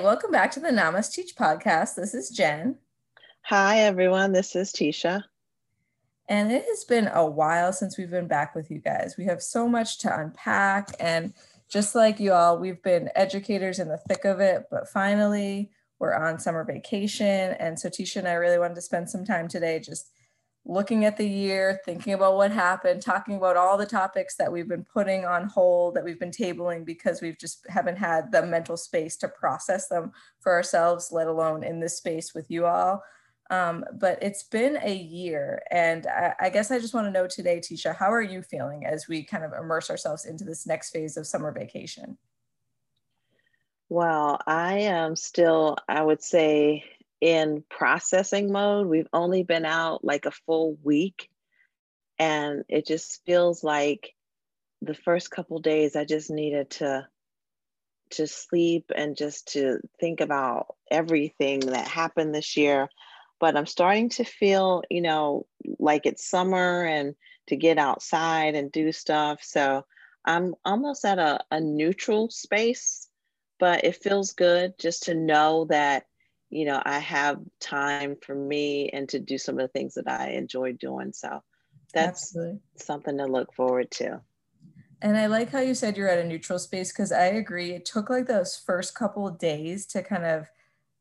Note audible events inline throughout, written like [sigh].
Hi, welcome back to the Namas Teach podcast. This is Jen. Hi, everyone. This is Techa. And it has been a while since we've been back with you guys. We have so much to unpack. And just like you all, we've been educators in the thick of it, but finally we're on summer vacation. And so Techa and I really wanted to spend some time today just looking at the year, thinking about what happened, talking about all the topics that we've been putting on hold, that we've been tabling because we've just haven't had the mental space to process them for ourselves, let alone in this space with you all. Um, but it's been a year. And I, I guess I just want to know today, Techa, how are you feeling as we kind of immerse ourselves into this next phase of summer vacation? Well, I am still, I would say, in processing mode. We've only been out like a full week. And it just feels like the first couple days I just needed to to sleep and just to think about everything that happened this year but I'm starting to feel, you know, like it's summer and to get outside and do stuff. So I'm almost at a, a neutral space, but it feels good just to know that, you know, I have time for me and to do some of the things that I enjoy doing. So that's Absolutely. something to look forward to. And I like how you said you're at a neutral space because I agree. It took like those first couple of days to kind of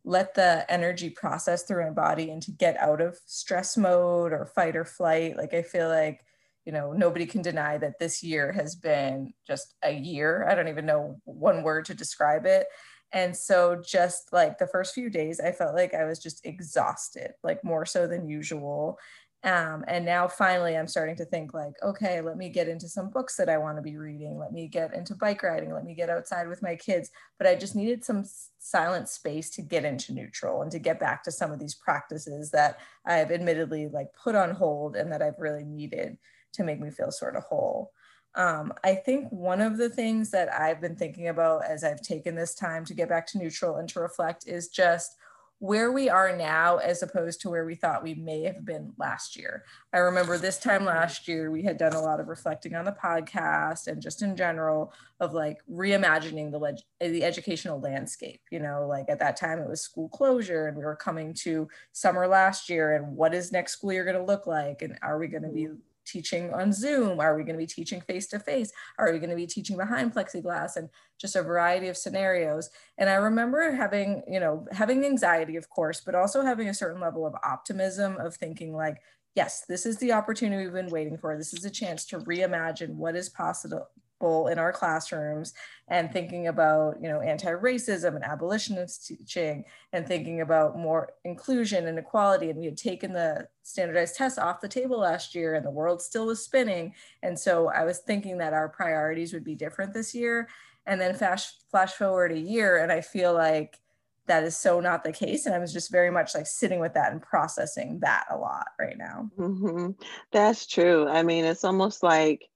let the energy process through my body and to get out of stress mode or fight or flight. Like I feel like, you know, nobody can deny that this year has been just a year. I don't even know one word to describe it. And so just like the first few days, I felt like I was just exhausted, like more so than usual. Um, and now finally i'm starting to think like okay let me get into some books that i want to be reading. Let me get into bike riding. Let me get outside with my kids. But i just needed some silent space to get into neutral and to get back to some of these practices that i've admittedly like put on hold and that i've really needed to make me feel sort of whole um, I think one of the things that I've been thinking about as I've taken this time to get back to neutral and to reflect is just where we are now as opposed to where we thought we may have been last year. I remember this time last year, we had done a lot of reflecting on the podcast and just in general of like reimagining the, leg- the educational landscape. You know, like at that time it was school closure and we were coming to summer last year and what is next school year going to look like? And are we going to be teaching on Zoom? Are we going to be teaching face to face? Are we going to be teaching behind plexiglass? And just a variety of scenarios. And I remember having, you know, having anxiety, of course, but also having a certain level of optimism of thinking like, yes, this is the opportunity we've been waiting for. This is a chance to reimagine what is possible in our classrooms and thinking about you know anti-racism and abolitionist teaching and thinking about more inclusion and equality. And we had taken the standardized tests off the table last year and the world still was spinning. And so i was thinking that our priorities would be different this year. And then flash flash forward a year and i feel like that is so not the case. And i was just very much like sitting with that and processing that a lot right now. Mm-hmm. that's true. I mean it's almost like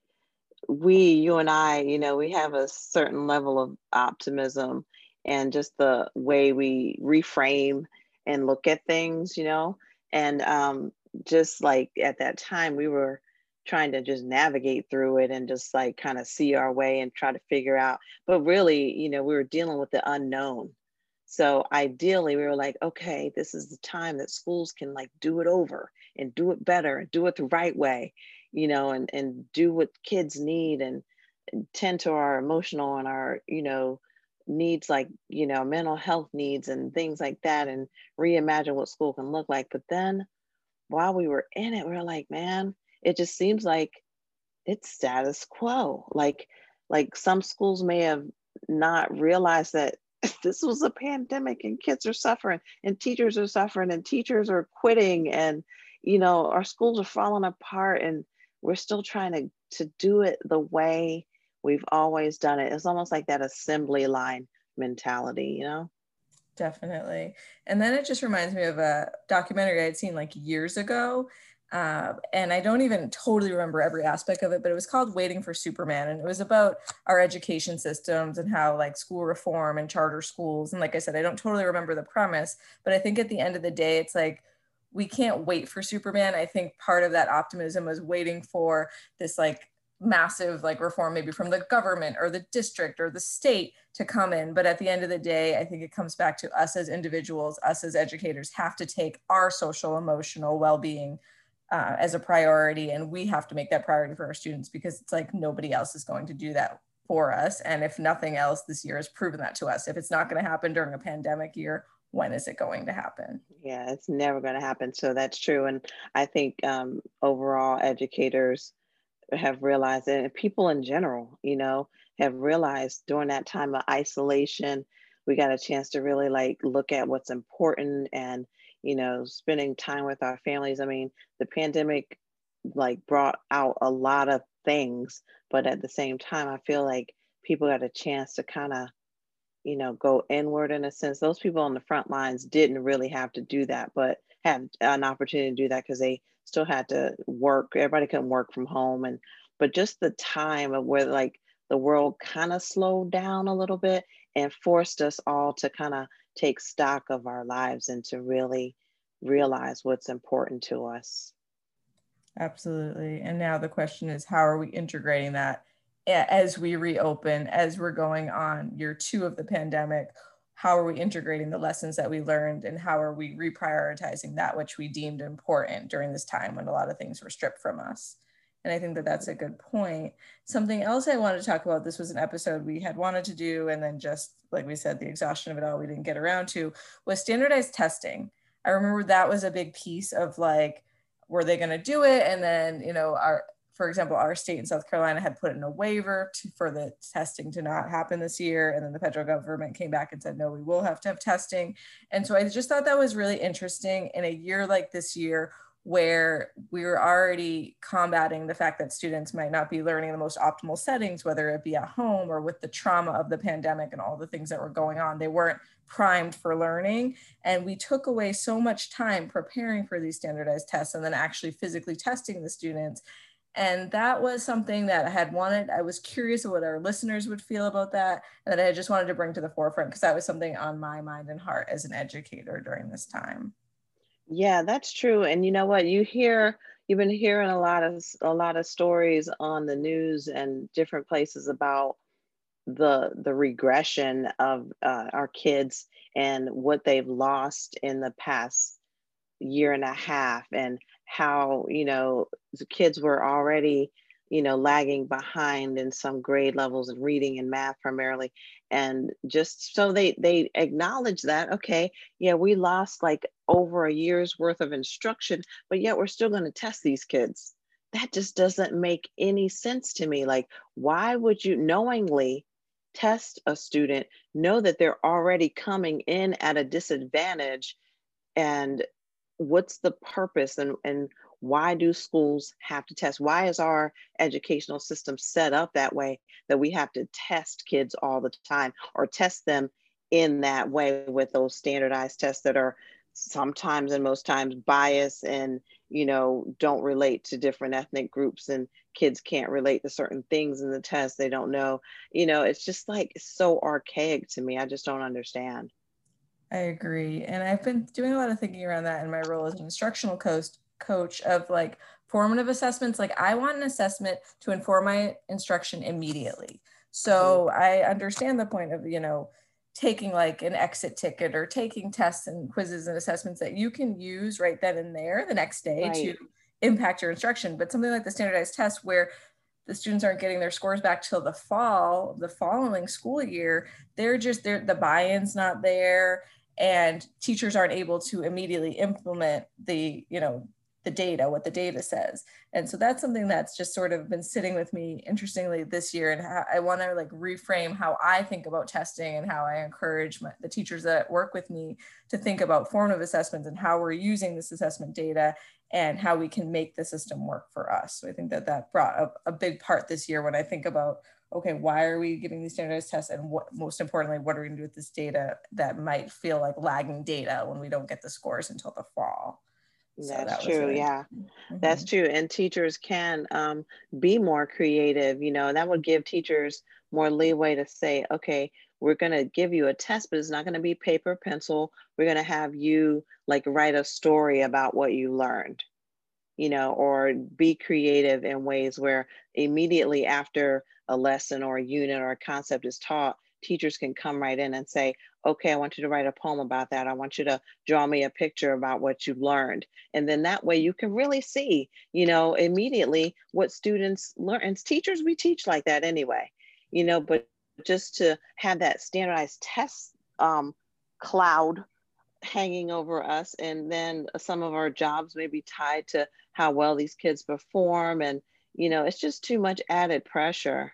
we you and i you know we have a certain level of optimism and just the way we reframe and look at things you know? And um just like at that time we were trying to just navigate through it and just like kind of see our way and try to figure out but really you know we were dealing with the unknown so ideally we were like okay this is the time that schools can like do it over and do it better and do it the right way you know and and do what kids need and tend to our emotional and our you know needs like you know mental health needs and things like that and reimagine what school can look like. But then while we were in it we are like man it just seems like it's status quo. Like like some schools may have not realized that [laughs] this was a pandemic and kids are suffering and teachers are suffering and teachers are quitting and you know our schools are falling apart and we're still trying to to do it the way we've always done it. It's almost like that assembly line mentality you know? Definitely. And then it just reminds me of a documentary i'd seen like years ago uh, and I don't even totally remember every aspect of it, but it was called Waiting for Superman. And it was about our education systems and how, like, school reform and charter schools. And like I said, I don't totally remember the premise, but I think at the end of the day, it's like we can't wait for Superman. I think part of that optimism was waiting for this, like, massive like reform maybe from the government or the district or the state to come in but at the end of the day i think it comes back to us as individuals us as educators have to take our social emotional well-being uh, as a priority and we have to make that priority for our students because it's like nobody else is going to do that for us and if nothing else this year has proven that to us if it's not going to happen during a pandemic year when is it going to happen? Yeah, it's never going to happen. So that's true. And I think um, overall educators have realized, and people in general, you know, have realized during that time of isolation, we got a chance to really like look at what's important and, you know, spending time with our families. I mean, the pandemic like brought out a lot of things, but at the same time, I feel like people got a chance to kind of you know, go inward in a sense. Those people on the front lines didn't really have to do that, but had an opportunity to do that because they still had to work. Everybody couldn't work from home. And, but just the time of where like the world kind of slowed down a little bit and forced us all to kind of take stock of our lives and to really realize what's important to us. Absolutely. And now the question is how are we integrating that as we reopen, as we're going on year two of the pandemic, how are we integrating the lessons that we learned and how are we reprioritizing that which we deemed important during this time when a lot of things were stripped from us? And I think that that's a good point. Something else I wanted to talk about this was an episode we had wanted to do, and then just like we said, the exhaustion of it all, we didn't get around to was standardized testing. I remember that was a big piece of like, were they going to do it? And then, you know, our for example, our state in South Carolina had put in a waiver to, for the testing to not happen this year. And then the federal government came back and said, no, we will have to have testing. And so I just thought that was really interesting in a year like this year where we were already combating the fact that students might not be learning in the most optimal settings, whether it be at home or with the trauma of the pandemic and all the things that were going on. They weren't primed for learning. And we took away so much time preparing for these standardized tests and then actually physically testing the students and that was something that I had wanted. I was curious what our listeners would feel about that, and that I just wanted to bring to the forefront because that was something on my mind and heart as an educator during this time. Yeah, that's true. And you know what? You hear you've been hearing a lot of a lot of stories on the news and different places about the the regression of uh, our kids and what they've lost in the past year and a half and how you know the kids were already you know lagging behind in some grade levels of reading and math primarily. And just so they they acknowledge that okay yeah we lost like over a year's worth of instruction but yet we're still going to test these kids. That just doesn't make any sense to me. Like why would you knowingly test a student know that they're already coming in at a disadvantage? And what's the purpose and, and why do schools have to test? Why is our educational system set up that way that we have to test kids all the time or test them in that way with those standardized tests that are sometimes and most times biased and you know don't relate to different ethnic groups and kids can't relate to certain things in the test they don't know you know it's just like so archaic to me i just don't understand I agree. And I've been doing a lot of thinking around that in my role as an instructional coach, coach of like formative assessments. Like I want an assessment to inform my instruction immediately. So. I understand the point of, you know, taking like an exit ticket or taking tests and quizzes and assessments that you can use right then and there the next day right. to impact your instruction. But something like the standardized test where the students aren't getting their scores back till the fall, the following school year, they're just they're the buy-in's not there and teachers aren't able to immediately implement the you know the data what the data says and so that's something that's just sort of been sitting with me interestingly this year and i want to like reframe how i think about testing and how i encourage my, the teachers that work with me to think about formative assessments and how we're using this assessment data and how we can make the system work for us so i think that that brought up a big part this year when i think about okay, why are we giving these standardized tests? And what, most importantly, what are we gonna do with this data that might feel like lagging data when we don't get the scores until the fall? That's that true. Really, yeah, mm-hmm. that's true. And teachers can um, be more creative, you know, and that would give teachers more leeway to say, okay, we're going to give you a test, but it's not going to be paper, pencil. We're going to have you like write a story about what you learned you know, or be creative in ways where immediately after a lesson or a unit or a concept is taught, teachers can come right in and say, okay, I want you to write a poem about that. I want you to draw me a picture about what you've learned. And then that way you can really see, you know, immediately what students learn. And teachers, we teach like that anyway, you know, but just to have that standardized test um, cloud hanging over us. And then some of our jobs may be tied to how well these kids perform. And, you know, it's just too much added pressure.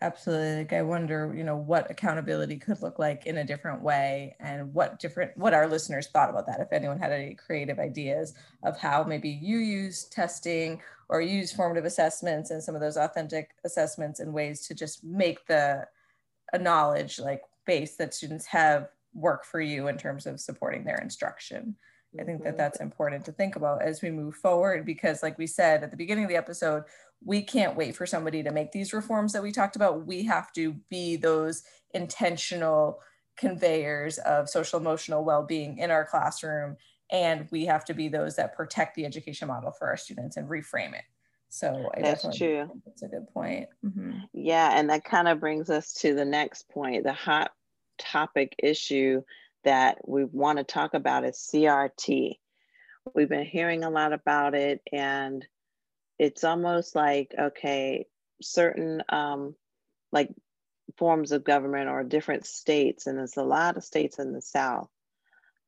Absolutely. Like I wonder, you know, what accountability could look like in a different way and what different what our listeners thought about that. If anyone had any creative ideas of how maybe you use testing or use formative assessments and some of those authentic assessments and ways to just make the a knowledge like base that students have work for you in terms of supporting their instruction. I think that mm-hmm. that's important to think about as we move forward because, like we said at the beginning of the episode, we can't wait for somebody to make these reforms that we talked about. We have to be those intentional conveyors of social emotional well being in our classroom. And we have to be those that protect the education model for our students and reframe it. So I that's true. That's a good point. Mm-hmm. Yeah. And that kind of brings us to the next point the hot topic issue that we want to talk about is CRT. We've been hearing a lot about it, and it's almost like okay, certain um, like forms of government or different states, and there's a lot of states in the South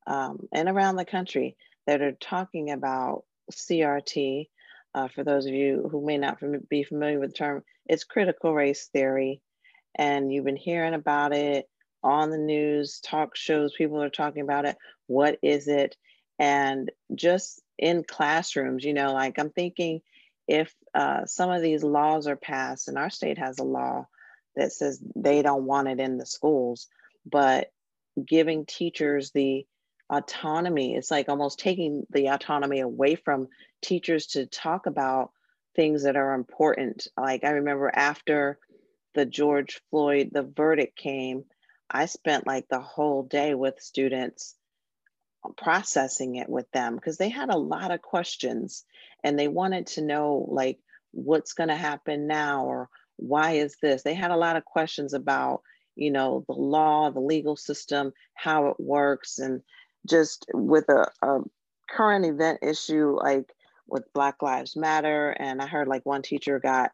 um, and around the country that are talking about CRT. Uh, for those of you who may not be familiar with the term, it's critical race theory, and you've been hearing about it on the news, talk shows, people are talking about it. What is it? And just in classrooms, you know, like I'm thinking if uh, some of these laws are passed, and our state has a law that says they don't want it in the schools, but giving teachers the autonomy, it's like almost taking the autonomy away from teachers to talk about things that are important. Like I remember after the George Floyd, the verdict came, I spent like the whole day with students uh, processing it with them because they had a lot of questions and they wanted to know like what's going to happen now or why is this? They had a lot of questions about you know the law the legal system how it works and just with a, a current event issue like with black lives matter and i heard like one teacher got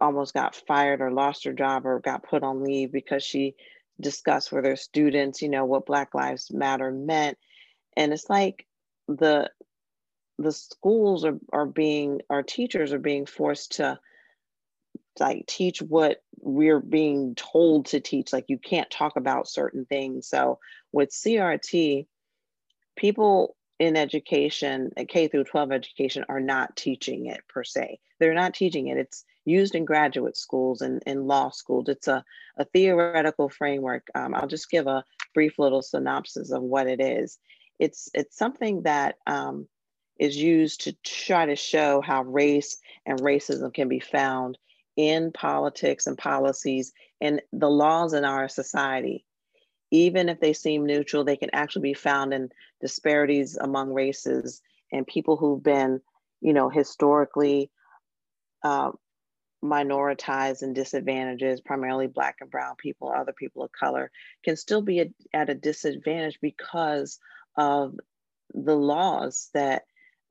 almost got fired or lost her job or got put on leave because she discuss with their students, you know, what Black Lives Matter meant. And it's like the the schools are, are being our teachers are being forced to like teach what we're being told to teach. Like you can't talk about certain things. So with CRT, people in education, K through 12 education, are not teaching it per se. They're not teaching it. It's used in graduate schools and in law schools. It's a, a theoretical framework. Um, I'll just give a brief little synopsis of what it is. It's, it's something that um, is used to try to show how race and racism can be found in politics and policies and the laws in our society. Even if they seem neutral, they can actually be found in disparities among races and people who've been, you know, historically uh, minoritized and disadvantages, primarily Black and Brown people, other people of color, can still be a, at a disadvantage because of the laws that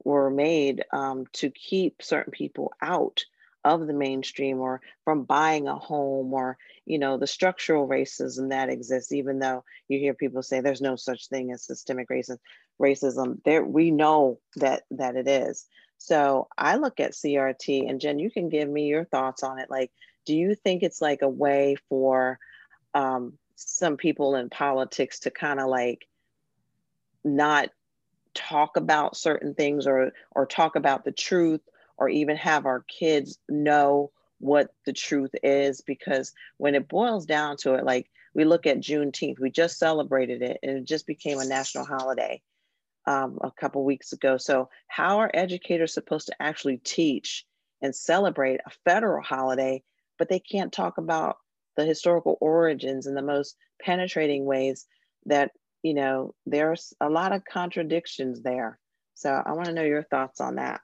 were made um, to keep certain people out of the mainstream or from buying a home or you know the structural racism that exists even though you hear people say there's no such thing as systemic racism racism. There we know that that it is so I look at CRT, and Jen, you can give me your thoughts on it. Like, do you think it's like a way for um, some people in politics to kind of like not talk about certain things or or talk about the truth or even have our kids know what the truth is because when it boils down to it like we look at juneteenth we just celebrated it and it just became a national holiday um, a couple weeks ago. So, how are educators supposed to actually teach and celebrate a federal holiday, but they can't talk about the historical origins in the most penetrating ways that, you know, there's a lot of contradictions there. So I want to know your thoughts on that.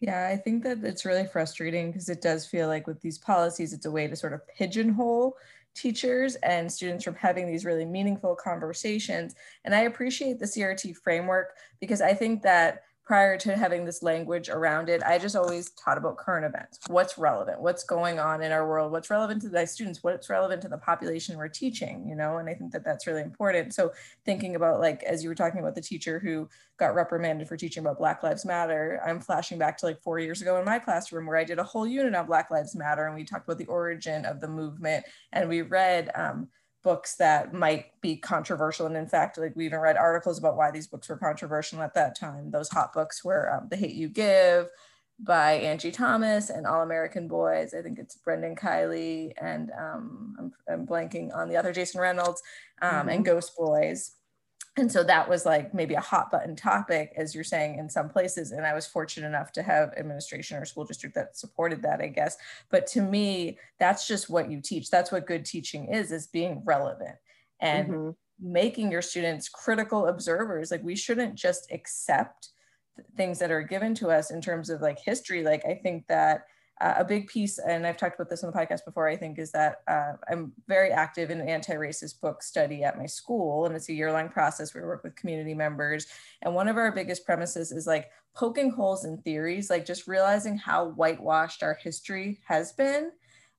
Yeah, I think that it's really frustrating because it does feel like with these policies, it's a way to sort of pigeonhole teachers and students from having these really meaningful conversations. And I appreciate the CRT framework because I think that prior to having this language around it, I just always taught about current events. What's relevant? What's going on in our world? What's relevant to the students? What's relevant to the population we're teaching? You know, and I think that that's really important. So thinking about like, as you were talking about the teacher who got reprimanded for teaching about Black Lives Matter, I'm flashing back to like four years ago in my classroom where I did a whole unit on Black Lives Matter and we talked about the origin of the movement and we read um, books that might be controversial. And in fact, like we even read articles about why these books were controversial at that time. Those hot books were um, The Hate You Give by Angie Thomas and All American Boys. I think it's Brendan Kiely and um, I'm, I'm, blanking on the other Jason Reynolds um, mm-hmm. and Ghost Boys and so that was like maybe a hot button topic as you're saying in some places and i was fortunate enough to have administration or school district that supported that i guess. But to me that's just what you teach. That's what good teaching is is being relevant and mm-hmm. making your students critical observers. Like we shouldn't just accept things that are given to us in terms of like history. Like i think that uh, a big piece, and I've talked about this on the podcast before, I think, is that uh, I'm very active in anti racist book study at my school. And it's a year long process where we work with community members. And one of our biggest premises is like poking holes in theories, like just realizing how whitewashed our history has been.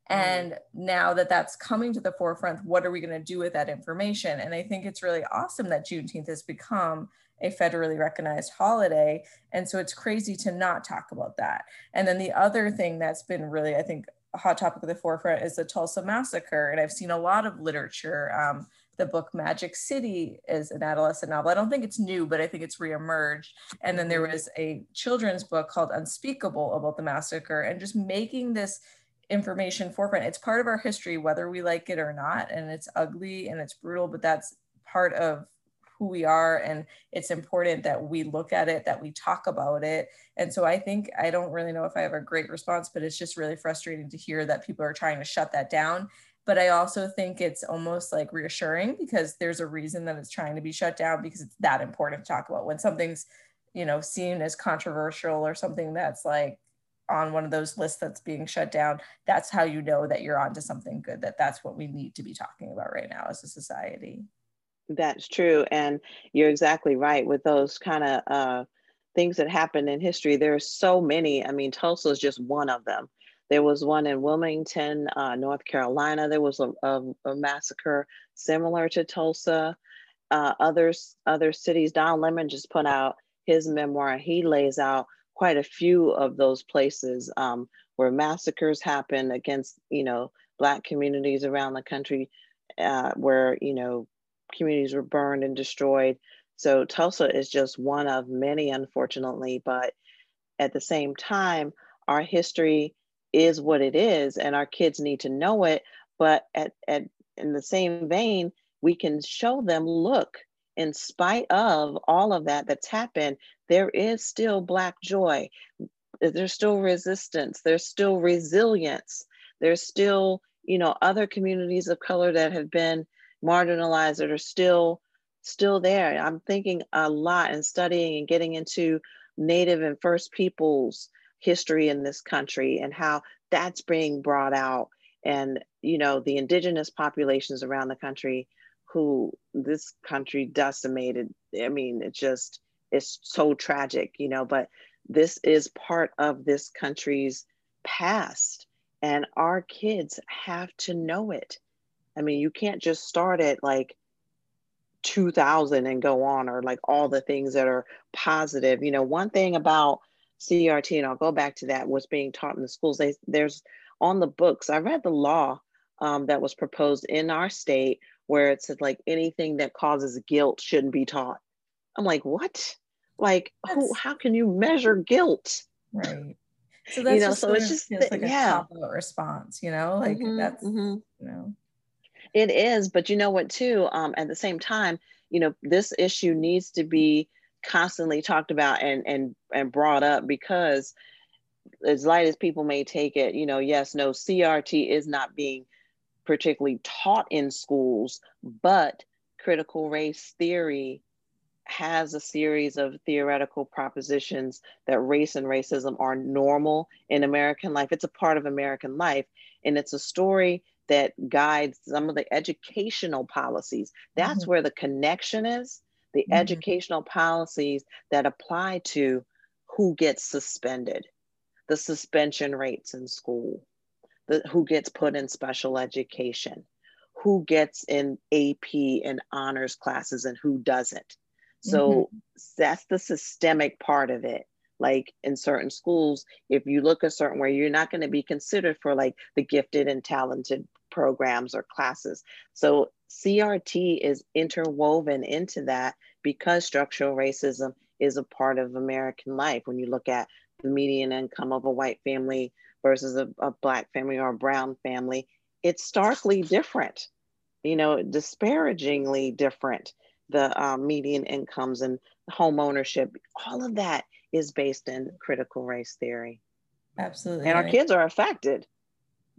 Mm-hmm. And now that that's coming to the forefront, what are we going to do with that information? And I think it's really awesome that Juneteenth has become a federally recognized holiday. And so it's crazy to not talk about that. And then the other thing that's been really, I think, a hot topic of the forefront is the Tulsa Massacre. And I've seen a lot of literature. Um, the book Magic City is an adolescent novel. I don't think it's new, but I think it's reemerged. And then there was a children's book called Unspeakable about the massacre and just making this information forefront. It's part of our history, whether we like it or not. And it's ugly and it's brutal, but that's part of who we are and it's important that we look at it that we talk about it. And so i think i don't really know if i have a great response but it's just really frustrating to hear that people are trying to shut that down. But i also think it's almost like reassuring because there's a reason that it's trying to be shut down because it's that important to talk about. When something's you know seen as controversial or something that's like on one of those lists that's being shut down that's how you know that you're onto something good that that's what we need to be talking about right now as a society that's true. And you're exactly right with those kind of uh, things that happen in history. There are so many. I mean, Tulsa is just one of them. There was one in Wilmington, uh, North Carolina. There was a, a, a massacre similar to Tulsa. Uh, others, other cities. Don Lemon just put out his memoir. He lays out quite a few of those places um, where massacres happen against, you know, Black communities around the country, uh, where you know communities were burned and destroyed. So Tulsa is just one of many, unfortunately. But at the same time, our history is what it is, and our kids need to know it. But at, at in the same vein, we can show them, look, in spite of all of that that's happened, there is still Black joy. There's still resistance. There's still resilience. There's still, you know, other communities of color that have been marginalized that are still still there. I'm thinking a lot and studying and getting into Native and First Peoples history in this country and how that's being brought out. And you know the indigenous populations around the country who this country decimated. I mean it just it's so tragic you know but this is part of this country's past and our kids have to know it I mean, you can't just start at like 2000 and go on or like all the things that are positive. You know, one thing about CRT, and I'll go back to that, was being taught in the schools. They, there's on the books, I read the law um, that was proposed in our state where it said like anything that causes guilt shouldn't be taught. I'm like, what? Like, who, how can you measure guilt? Right. So that's you know, so it's just like a yeah. response, you know, like mm-hmm, that's mm-hmm. you know. It is, but you know what, too? Um, at the same time, you know, this issue needs to be constantly talked about and and and brought up because as light as people may take it, you know, yes, no, CRT is not being particularly taught in schools, but critical race theory has a series of theoretical propositions that race and racism are normal in American life. It's a part of American life. And it's a story that guides some of the educational policies. That's mm-hmm. where the connection is the mm-hmm. educational policies that apply to who gets suspended, the suspension rates in school, the, who gets put in special education, who gets in AP and honors classes and who doesn't. So mm-hmm. that's the systemic part of it. Like in certain schools, if you look a certain way, you're not going to be considered for like the gifted and talented programs or classes. So CRT is interwoven into that because structural racism is a part of American life. When you look at the median income of a white family versus a, a black family or a brown family, it's starkly different, you know, disparagingly different. The um, median incomes and home ownership, all of that is based in critical race theory. Absolutely. And our kids are affected.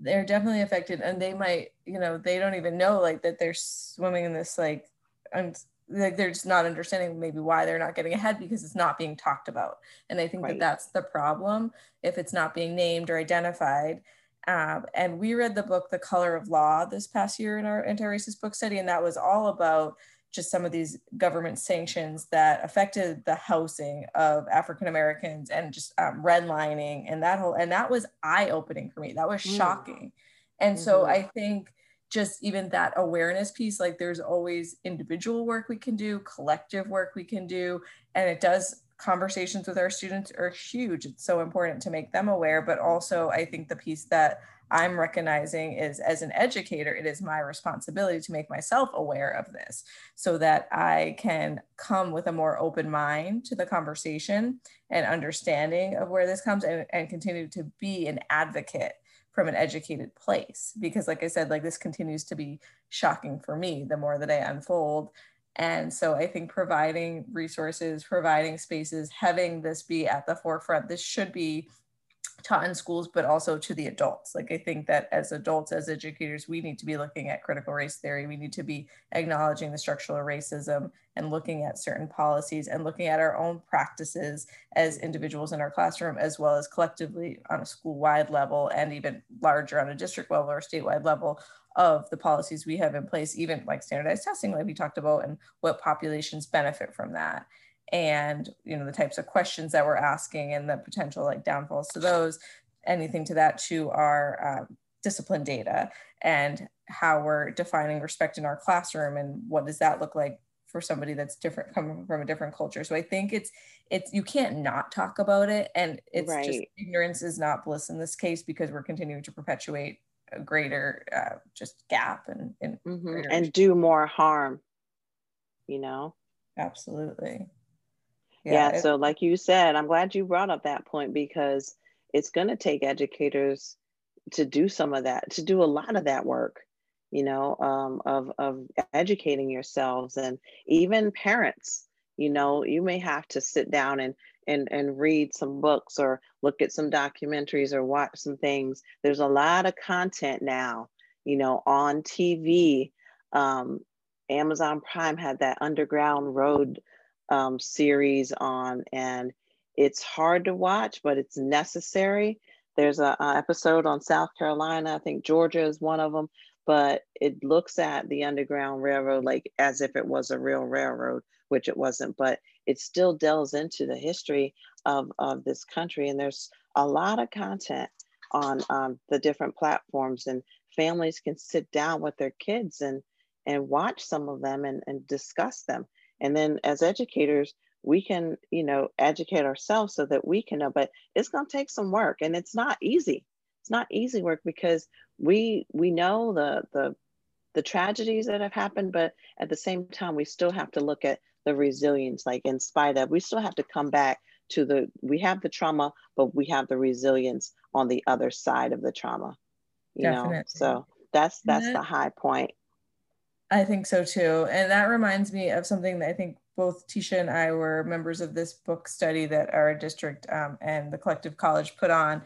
They're definitely affected. And they might, you know, they don't even know like that they're swimming in this like, un- like they're just not understanding maybe why they're not getting ahead because it's not being talked about. And I think right. that that's the problem if it's not being named or identified um, and we read the book, The Color of Law, this past year in our anti racist book study. And that was all about just some of these government sanctions that affected the housing of African Americans and just um, redlining and that whole, and that was eye opening for me. That was mm. shocking. Mm. And mm-hmm. so I think just even that awareness piece, like there's always individual work we can do, collective work we can do, and it does conversations with our students are huge. It's so important to make them aware, but also I think the piece that I'm recognizing is as an educator, it is my responsibility to make myself aware of this so that I can come with a more open mind to the conversation and understanding of where this comes and, and continue to be an advocate from an educated place. Because, like I said, like this continues to be shocking for me the more that I unfold. And so I think providing resources, providing spaces, having this be at the forefront, this should be taught in schools, but also to the adults. Like I think that as adults, as educators, we need to be looking at critical race theory. We need to be acknowledging the structural racism and looking at certain policies and looking at our own practices as individuals in our classroom, as well as collectively on a school-wide level and even larger on a district level or statewide level of the policies we have in place, even like standardized testing, like we talked about, and what populations benefit from that. And you know the types of questions that we're asking and the potential like downfalls to those, anything to that to our um, discipline data and how we're defining respect in our classroom and what does that look like for somebody that's different coming from a different culture so i think it's it's you can't not talk about it and it's right. just ignorance is not bliss in this case because we're continuing to perpetuate a greater uh, just gap and and, mm-hmm. and do more harm you know absolutely yeah, yeah so like you said i'm glad you brought up that point because it's going to take educators to do some of that to do a lot of that work you know um, of, of educating yourselves and even parents you know you may have to sit down and and and read some books or look at some documentaries or watch some things. There's a lot of content now you know on tv um, amazon prime had that underground road um, series on and it's hard to watch but it's necessary there's a, a episode on south carolina i think georgia is one of them but it looks at the underground railroad like as if it was a real railroad which it wasn't but it still delves into the history of, of this country. And there's a lot of content on um, the different platforms and families can sit down with their kids and, and watch some of them and, and discuss them. And then as educators, we can, you know, educate ourselves so that we can know, but it's going to take some work and it's not easy. It's not easy work because we, we know the, the, the tragedies that have happened, but at the same time, we still have to look at the resilience, like in spite of, we still have to come back to the, we have the trauma, but we have the resilience on the other side of the trauma, you Definitely. know? So that's, that's that, the high point. I think so too. And that reminds me of something that I think both Techa and I were members of this book study that our district um, and the collective college put on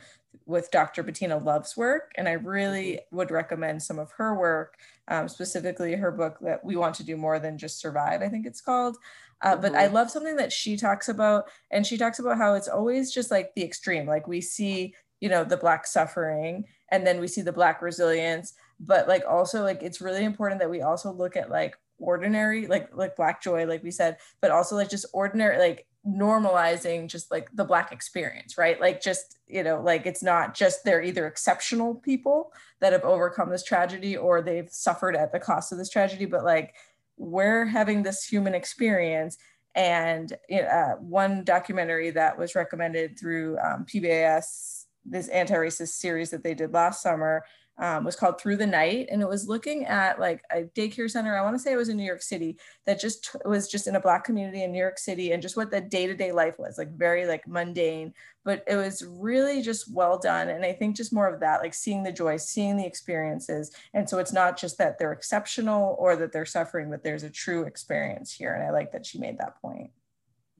with Dr. Bettina Love's work. And I really mm-hmm. would recommend some of her work, um, specifically her book that we want to do more than just survive, I think it's called. Uh. But I mm-hmm. love something that she talks about, and she talks about how it's always just like the extreme. Like we see, you know, the Black suffering, and then we see the Black resilience. But like also, like it's really important that we also look at like ordinary, like like Black joy, like we said, but also like just ordinary, like normalizing just like the black experience right? Like just you know like it's not just they're either exceptional people that have overcome this tragedy or they've suffered at the cost of this tragedy but like we're having this human experience. And uh, one documentary that was recommended through um, pbs this anti-racist series that they did last summer um, was called Through the Night, and it was looking at like a daycare center. I want to say it was in New York City that just was just in a black community in New York City, and just what the day to day life was like, very like mundane, but it was really just well done. And I think just more of that, like seeing the joy, seeing the experiences, and so it's not just that they're exceptional or that they're suffering, but there's a true experience here. And I like that she made that point.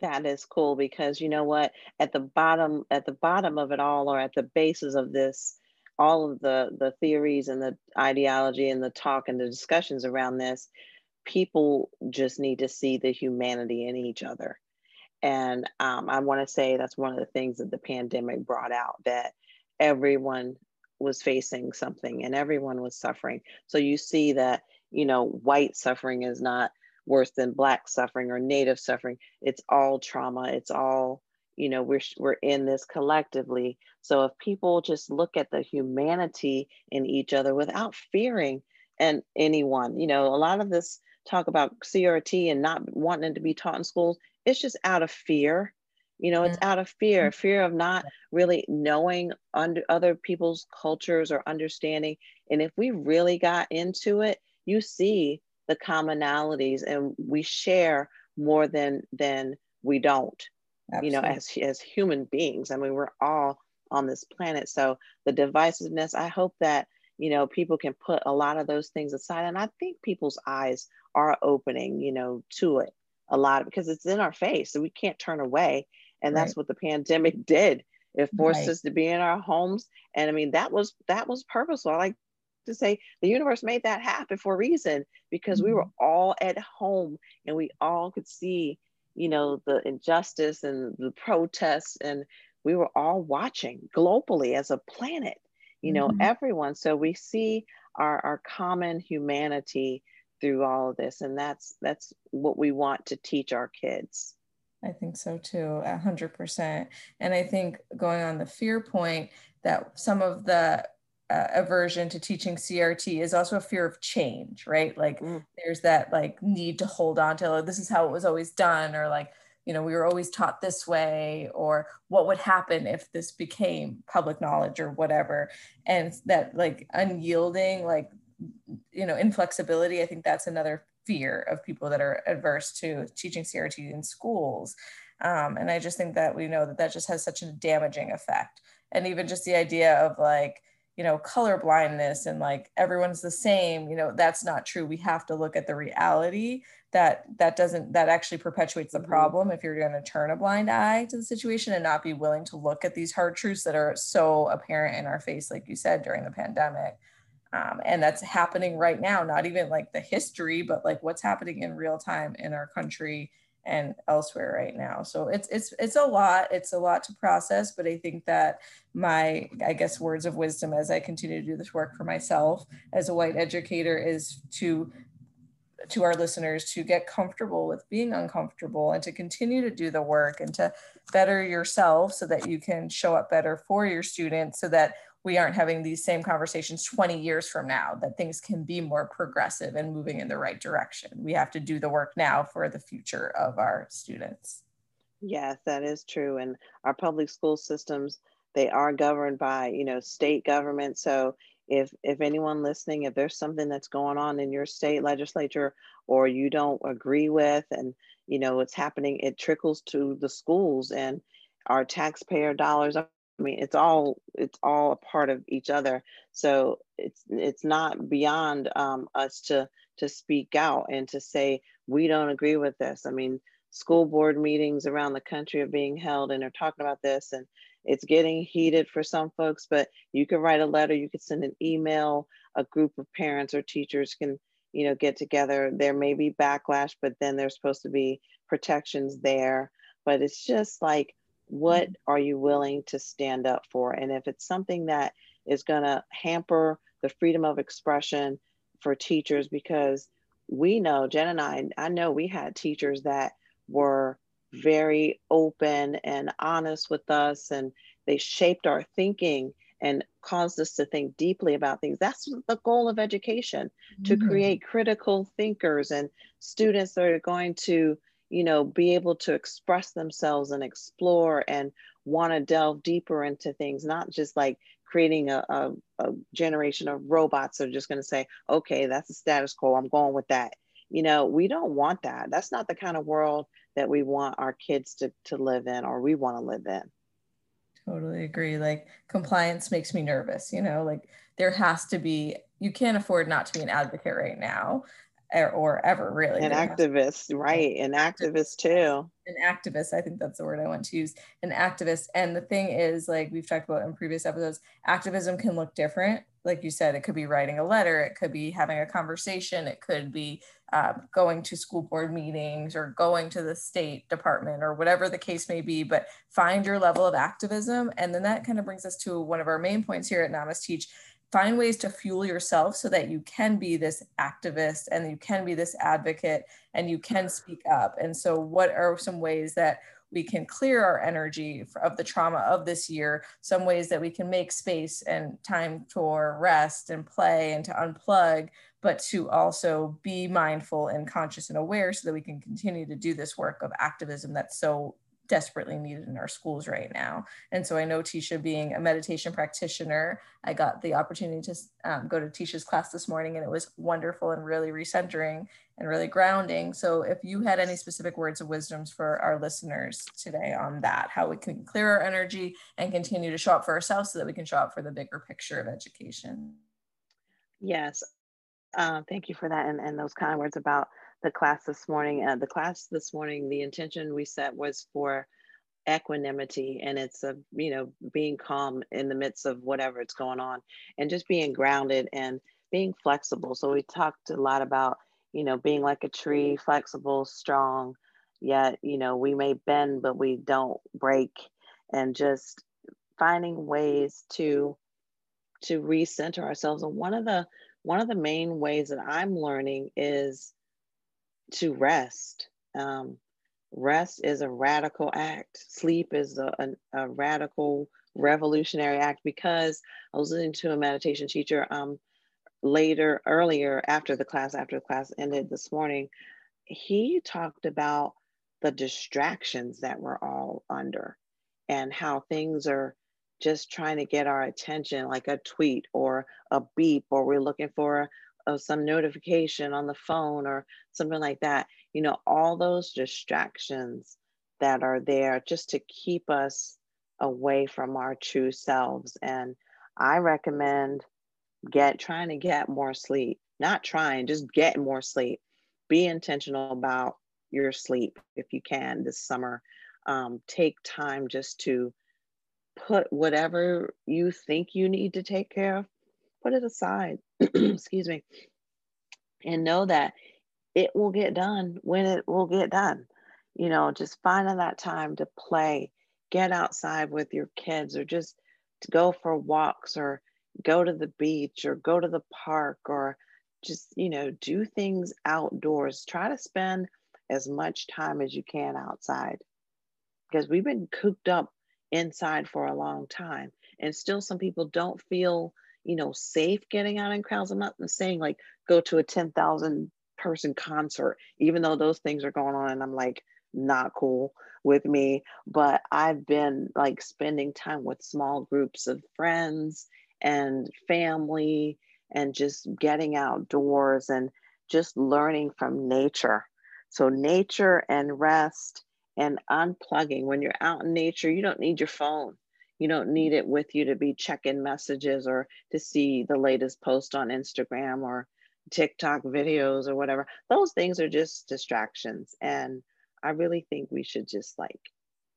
That is cool because you know what? At the bottom, at the bottom of it all, or at the basis of this all of the the theories and the ideology and the talk and the discussions around this people just need to see the humanity in each other. And um, i want to say that's one of the things that the pandemic brought out that everyone was facing something and everyone was suffering. So you see that you know white suffering is not worse than black suffering or native suffering. It's all trauma. It's all you know we're we're in this collectively so if people just look at the humanity in each other without fearing and anyone you know a lot of this talk about crt and not wanting it to be taught in schools it's just out of fear you know it's out of fear mm-hmm. fear of not really knowing under other people's cultures or understanding and if we really got into it you see the commonalities and we share more than than we don't Absolutely. you know as as human beings i mean we're all on this planet so the divisiveness i hope that you know people can put a lot of those things aside and i think people's eyes are opening you know to it a lot because it's in our face so we can't turn away and that's right. what the pandemic [laughs] did it forced right. us to be in our homes and i mean that was that was purposeful i like to say the universe made that happen for a reason because mm-hmm. we were mm-hmm. all at home and we all could see you know, the injustice and the protests. And we were all watching globally as a planet, you know, mm-hmm. everyone. So we see our, our common humanity through all of this. And that's that's what we want to teach our kids. I think so too, a hundred percent. And I think going on the fear point, that some of the uh, aversion to teaching CRT is also a fear of change, right? Like mm. there's that like need to hold on to like, this is how it was always done, or like you know we were always taught this way, or what would happen if this became public knowledge or whatever, and that like unyielding, like you know inflexibility. I think that's another fear of people that are adverse to teaching CRT in schools. Um, and I just think that we know that that just has such a damaging effect. And even just the idea of like, you know color blindness and like everyone's the same you know that's not true we have to look at the reality that that doesn't that actually perpetuates the mm-hmm. problem if you're going to turn a blind eye to the situation and not be willing to look at these hard truths that are so apparent in our face like you said during the pandemic um, and that's happening right now not even like the history but like what's happening in real time in our country and elsewhere right now. So it's it's it's a lot. It's a lot to process, but I think that my I guess words of wisdom as I continue to do this work for myself as a white educator is to to our listeners to get comfortable with being uncomfortable and to continue to do the work and to better yourself so that you can show up better for your students so that we aren't having these same conversations 20 years from now that things can be more progressive and moving in the right direction. We have to do the work now for the future of our students. Yes that is true and our public school systems they are governed by you know state government so if if anyone listening if there's something that's going on in your state legislature or you don't agree with and you know what's happening it trickles to the schools and our taxpayer dollars I mean, it's all it's all a part of each other. So it's it's not beyond um, us to to speak out and to say we don't agree with this. I mean, school board meetings around the country are being held and they're talking about this, and it's getting heated for some folks. But you can write a letter, you could send an email. A group of parents or teachers can you know get together. There may be backlash, but then there's supposed to be protections there, but it's just like, what mm-hmm. are you willing to stand up for? And if it's something that is going to hamper the freedom of expression for teachers, because we know, Jen and I, I know we had teachers that were very open and honest with us and they shaped our thinking and caused us to think deeply about things. That's the goal of education to mm-hmm. create critical thinkers and students that are going to, you know, be able to express themselves and explore and want to delve deeper into things, not just like creating a, a, a generation of robots that are just going to say, okay, that's the status quo, I'm going with that. You know, we don't want that. That's not the kind of world that we want our kids to, to live in or we want to live in. Totally agree. Like compliance makes me nervous, you know, like there has to be, you can't afford not to be an advocate right now or, or ever really. An activist, right. An activist too. An activist. I think that's the word I want to use. An activist. And the thing is, like we've talked about in previous episodes, activism can look different. Like you said, it could be writing a letter, it could be having a conversation, it could be uh, going to school board meetings or going to the state department or whatever the case may be. But find your level of activism. And then that kind of brings us to one of our main points here at Namas Teach find ways to fuel yourself so that you can be this activist and you can be this advocate and you can speak up. And so, what are some ways that we can clear our energy of the trauma of this year? Some ways that we can make space and time for rest and play and to unplug, but to also be mindful and conscious and aware so that we can continue to do this work of activism that's so desperately needed in our schools right now. And so I know Techa being a meditation practitioner, I got the opportunity to um, go to Techa's class this morning and it was wonderful and really recentering and really grounding. So if you had any specific words of wisdoms for our listeners today on that, how we can clear our energy and continue to show up for ourselves so that we can show up for the bigger picture of education. Yes. Uh, thank you for that and, and those kind words about the class this morning. Uh, the class this morning, the intention we set was for equanimity and it's a you know being calm in the midst of whatever it's going on and just being grounded and being flexible so we talked a lot about you know being like a tree flexible strong yet you know we may bend but we don't break and just finding ways to to recenter ourselves and one of the one of the main ways that i'm learning is to rest. Um, rest is a radical act. Sleep is a, a, a, radical revolutionary act because I was listening to a meditation teacher um, later, earlier after the class, after the class ended this morning. He talked about the distractions that we're all under and how things are just trying to get our attention, like a tweet or a beep, or we're looking for of some notification on the phone or something like that you know all those distractions that are there just to keep us away from our true selves. And i recommend get trying to get more sleep not trying just get more sleep. Be intentional about your sleep if you can this summer. Um, take time just to put whatever you think you need to take care of put it aside, [clears throat] excuse me, and know that it will get done when it will get done. You know, just finding that time to play, get outside with your kids, or just to go for walks, or go to the beach, or go to the park, or just, you know, do things outdoors. Try to spend as much time as you can outside because we've been cooped up inside for a long time. And still, some people don't feel you know, safe getting out in crowds. I'm not saying like go to a 10,000 person concert, even though those things are going on and I'm like, not cool with me. But I've been like spending time with small groups of friends and family and just getting outdoors and just learning from nature. So, nature and rest and unplugging. When you're out in nature, you don't need your phone. You don't need it with you to be checking messages or to see the latest post on Instagram or TikTok videos or whatever. Those things are just distractions. And I really think we should just like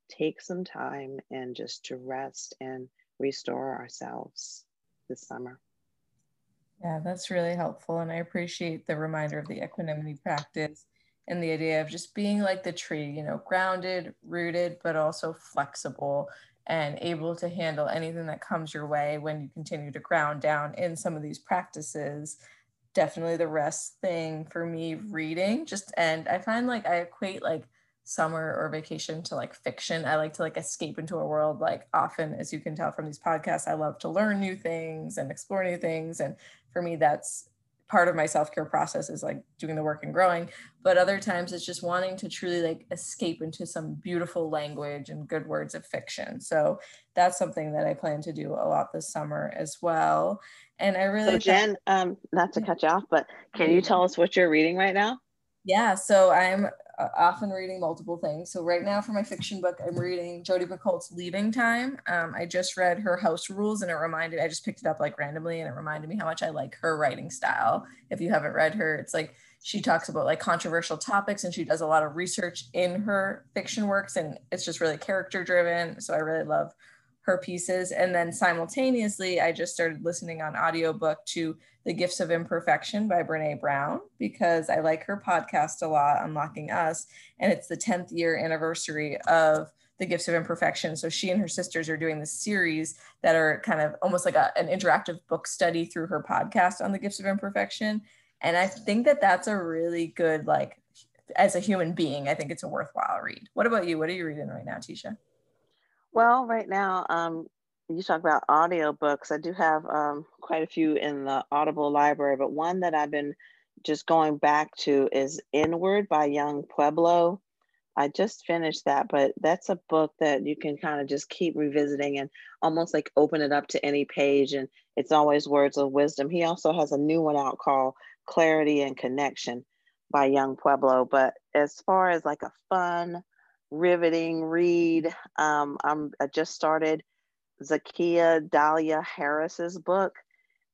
take some time and just to rest and restore ourselves this summer. Yeah, that's really helpful. And I appreciate the reminder of the equanimity practice and the idea of just being like the tree, you know, grounded, rooted, but also flexible and able to handle anything that comes your way when you continue to ground down in some of these practices. Definitely the rest thing for me reading just and I find like I equate like summer or vacation to like fiction. I like to like escape into a world like often as you can tell from these podcasts I love to learn new things and explore new things and for me that's part of my self-care process is like doing the work and growing but other times it's just wanting to truly like escape into some beautiful language and good words of fiction. So that's something that i plan to do a lot this summer as well. And i really so jen um not to cut you off but can you tell us what you're reading right now? Yeah so i'm often reading multiple things. So right now for my fiction book, I'm reading Jodi Picoult's Leaving Time. Um, I just read her House Rules and it reminded, I just picked it up like randomly and it reminded me how much I like her writing style. If you haven't read her, it's like she talks about like controversial topics and she does a lot of research in her fiction works and it's just really character driven. So I really love her pieces. And then simultaneously, I just started listening on audiobook to The Gifts of Imperfection by Brene Brown because I like her podcast a lot, Unlocking Us. And it's the 10th year anniversary of The Gifts of Imperfection. So she and her sisters are doing this series that are kind of almost like a, an interactive book study through her podcast on The Gifts of Imperfection. And I think that that's a really good, like, as a human being, I think it's a worthwhile read. What about you? What are you reading right now, Techa? Well, right now, um, you talk about audiobooks. I do have um, quite a few in the Audible library, but one that I've been just going back to is Inward by Young Pueblo. I just finished that, but that's a book that you can kind of just keep revisiting and almost like open it up to any page, and it's always words of wisdom. He also has a new one out called Clarity and Connection by Young Pueblo. But as far as like a fun, riveting read. Um, I'm, I just started Zakiya Dalila Harris's book.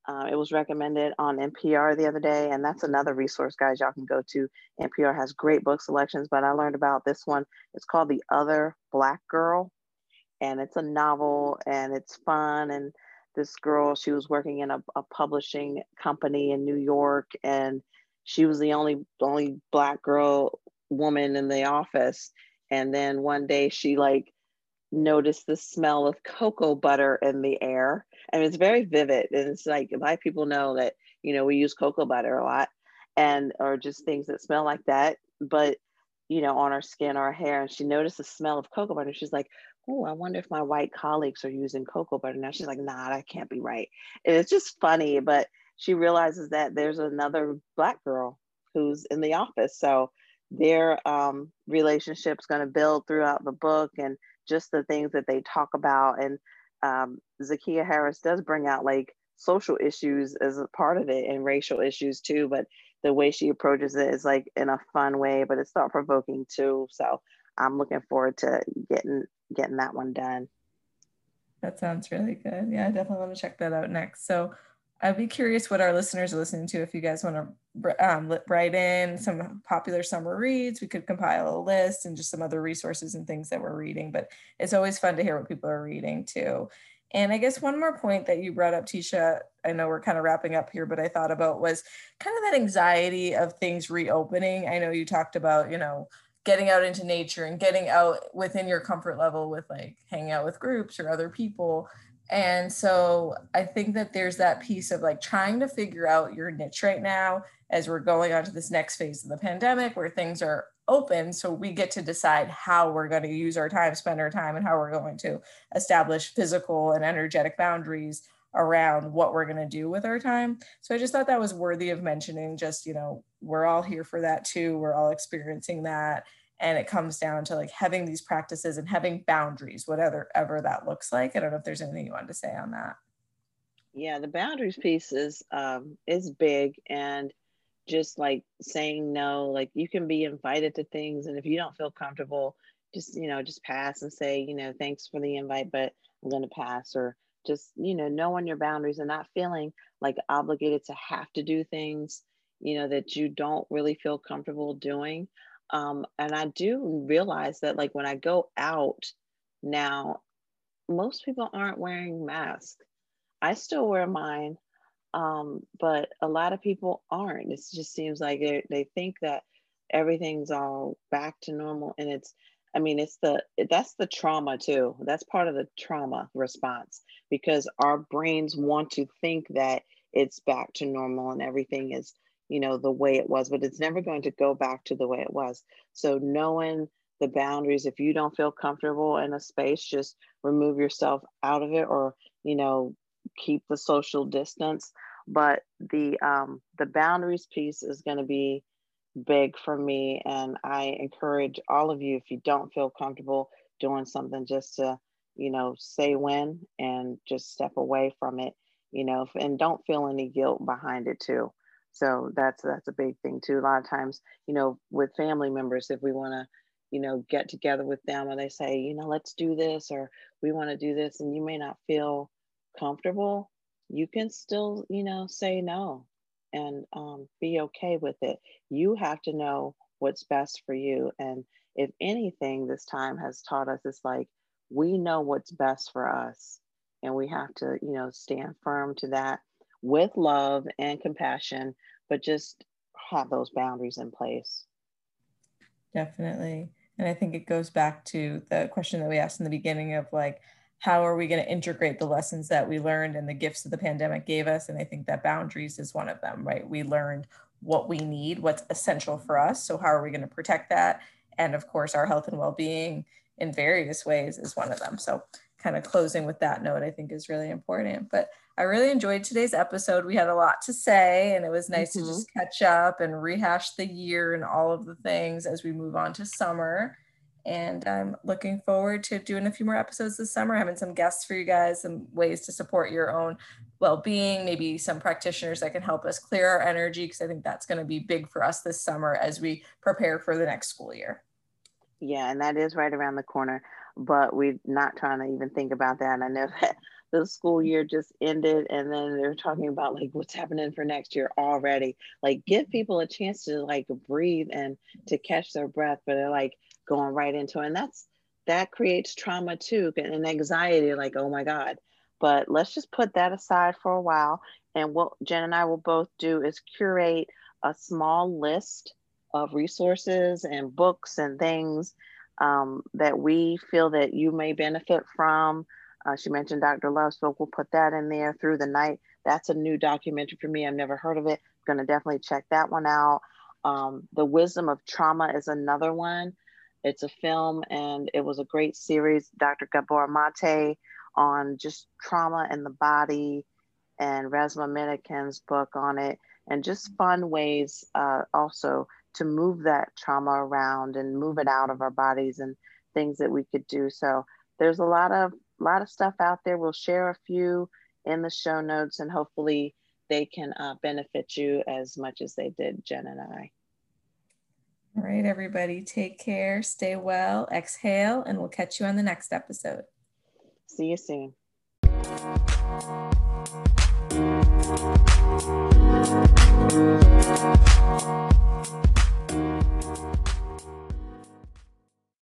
Uh, it was recommended on NPR the other day, and that's another resource, guys. Y'all can go to. NPR has great book selections, but I learned about this one. It's called The Other Black Girl, and it's a novel, and it's fun. And this girl, she was working in a, a publishing company in New York, and she was the only only black girl woman in the office and then one day she like noticed the smell of cocoa butter in the air. And it's very vivid and it's like of people know that you know we use cocoa butter a lot and or just things that smell like that. But you know on our skin our hair and she noticed the smell of cocoa butter. She's like oh i wonder if my white colleagues are using cocoa butter. Now she's like nah that can't be right. And it's just funny but she realizes that there's another black girl who's in the office. So their um, relationship's going to build throughout the book and just the things that they talk about. And um, Zakiya Harris does bring out like social issues as a part of it and racial issues too. But the way she approaches it is like in a fun way, but it's thought provoking too. So I'm looking forward to getting getting that one done. That sounds really good. Yeah, I definitely want to check that out next. So I'd be curious what our listeners are listening to. If you guys want to um, write in some popular summer reads, we could compile a list and just some other resources and things that we're reading. But it's always fun to hear what people are reading too. And I guess one more point that you brought up, Techa, I know we're kind of wrapping up here, but I thought about was kind of that anxiety of things reopening. I know you talked about, you know, getting out into nature and getting out within your comfort level with like hanging out with groups or other people and so I think that there's that piece of like trying to figure out your niche right now as we're going on to this next phase of the pandemic where things are open. So we get to decide how we're going to use our time, spend our time, and how we're going to establish physical and energetic boundaries around what we're going to do with our time. So I just thought that was worthy of mentioning. Just, you know, we're all here for that too. We're all experiencing that and it comes down to like having these practices and having boundaries whatever ever that looks like. I don't know if there's anything you wanted to say on that. Yeah the boundaries piece is um is big and just like saying no like you can be invited to things and if you don't feel comfortable just you know just pass and say you know thanks for the invite but i'm going to pass or just you know knowing your boundaries and not feeling like obligated to have to do things you know that you don't really feel comfortable doing um, and I do realize that, like, when I go out now, most people aren't wearing masks. I still wear mine, um, but a lot of people aren't. It just seems like they think that everything's all back to normal and it's I mean, it's the that's the trauma too. That's part of the trauma response because our brains want to think that it's back to normal and everything is, you know, the way it was, but it's never going to go back to the way it was. So knowing the boundaries, if you don't feel comfortable in a space, just remove yourself out of it or, you know, keep the social distance. But the um the boundaries piece is going to be big for me. And I encourage all of you, if you don't feel comfortable doing something, just to, you know, say when and just step away from it, you know, and don't feel any guilt behind it too. So that's that's a big thing too. A lot of times, you know, with family members, if we want to, you know, get together with them and they say, you know, let's do this or we want to do this, and you may not feel comfortable, you can still, you know, say no and um, be okay with it. You have to know what's best for you. And if anything, this time has taught us, it's like we know what's best for us. And we have to, you know, stand firm to that with love and compassion, but just have those boundaries in place. Definitely. And I think it goes back to the question that we asked in the beginning of like, how are we going to integrate the lessons that we learned and the gifts that the pandemic gave us? And i think that boundaries is one of them right? We learned what we need what's essential for us. So how are we going to protect that? And of course our health and well-being in various ways is one of them. So kind of closing with that note i think is really important. But i really enjoyed today's episode we had a lot to say and it was nice mm-hmm. to just catch up and rehash the year and all of the things as we move on to summer and I'm looking forward to doing a few more episodes this summer, having some guests for you guys, some ways to support your own well being, maybe some practitioners that can help us clear our energy, because I think that's going to be big for us this summer as we prepare for the next school year. Yeah, and that is right around the corner, but we're not trying to even think about that. And I know [laughs] that the school year just ended and then they're talking about like what's happening for next year already like give people a chance to like breathe and to catch their breath but they're like going right into it. And that's that creates trauma too and anxiety, like, oh my God. But let's just put that aside for a while. And what Jen and I will both do is curate a small list of resources and books and things um, that we feel that you may benefit from. Uh, she mentioned Dr. Love's book. We'll put that in there through the night. That's a new documentary for me. I've never heard of it. Going to definitely check that one out. Um, the Wisdom of Trauma is another one. It's a film and it was a great series. Dr. Gabor Mate on just trauma in the body and Resmaa Menakem's book on it, and just fun ways uh, also to move that trauma around and move it out of our bodies and things that we could do. So there's a lot of a lot of stuff out there. We'll share a few in the show notes and hopefully they can uh, benefit you as much as they did Jen and I. All right, everybody, take care, stay well, exhale, and we'll catch you on the next episode. See you soon.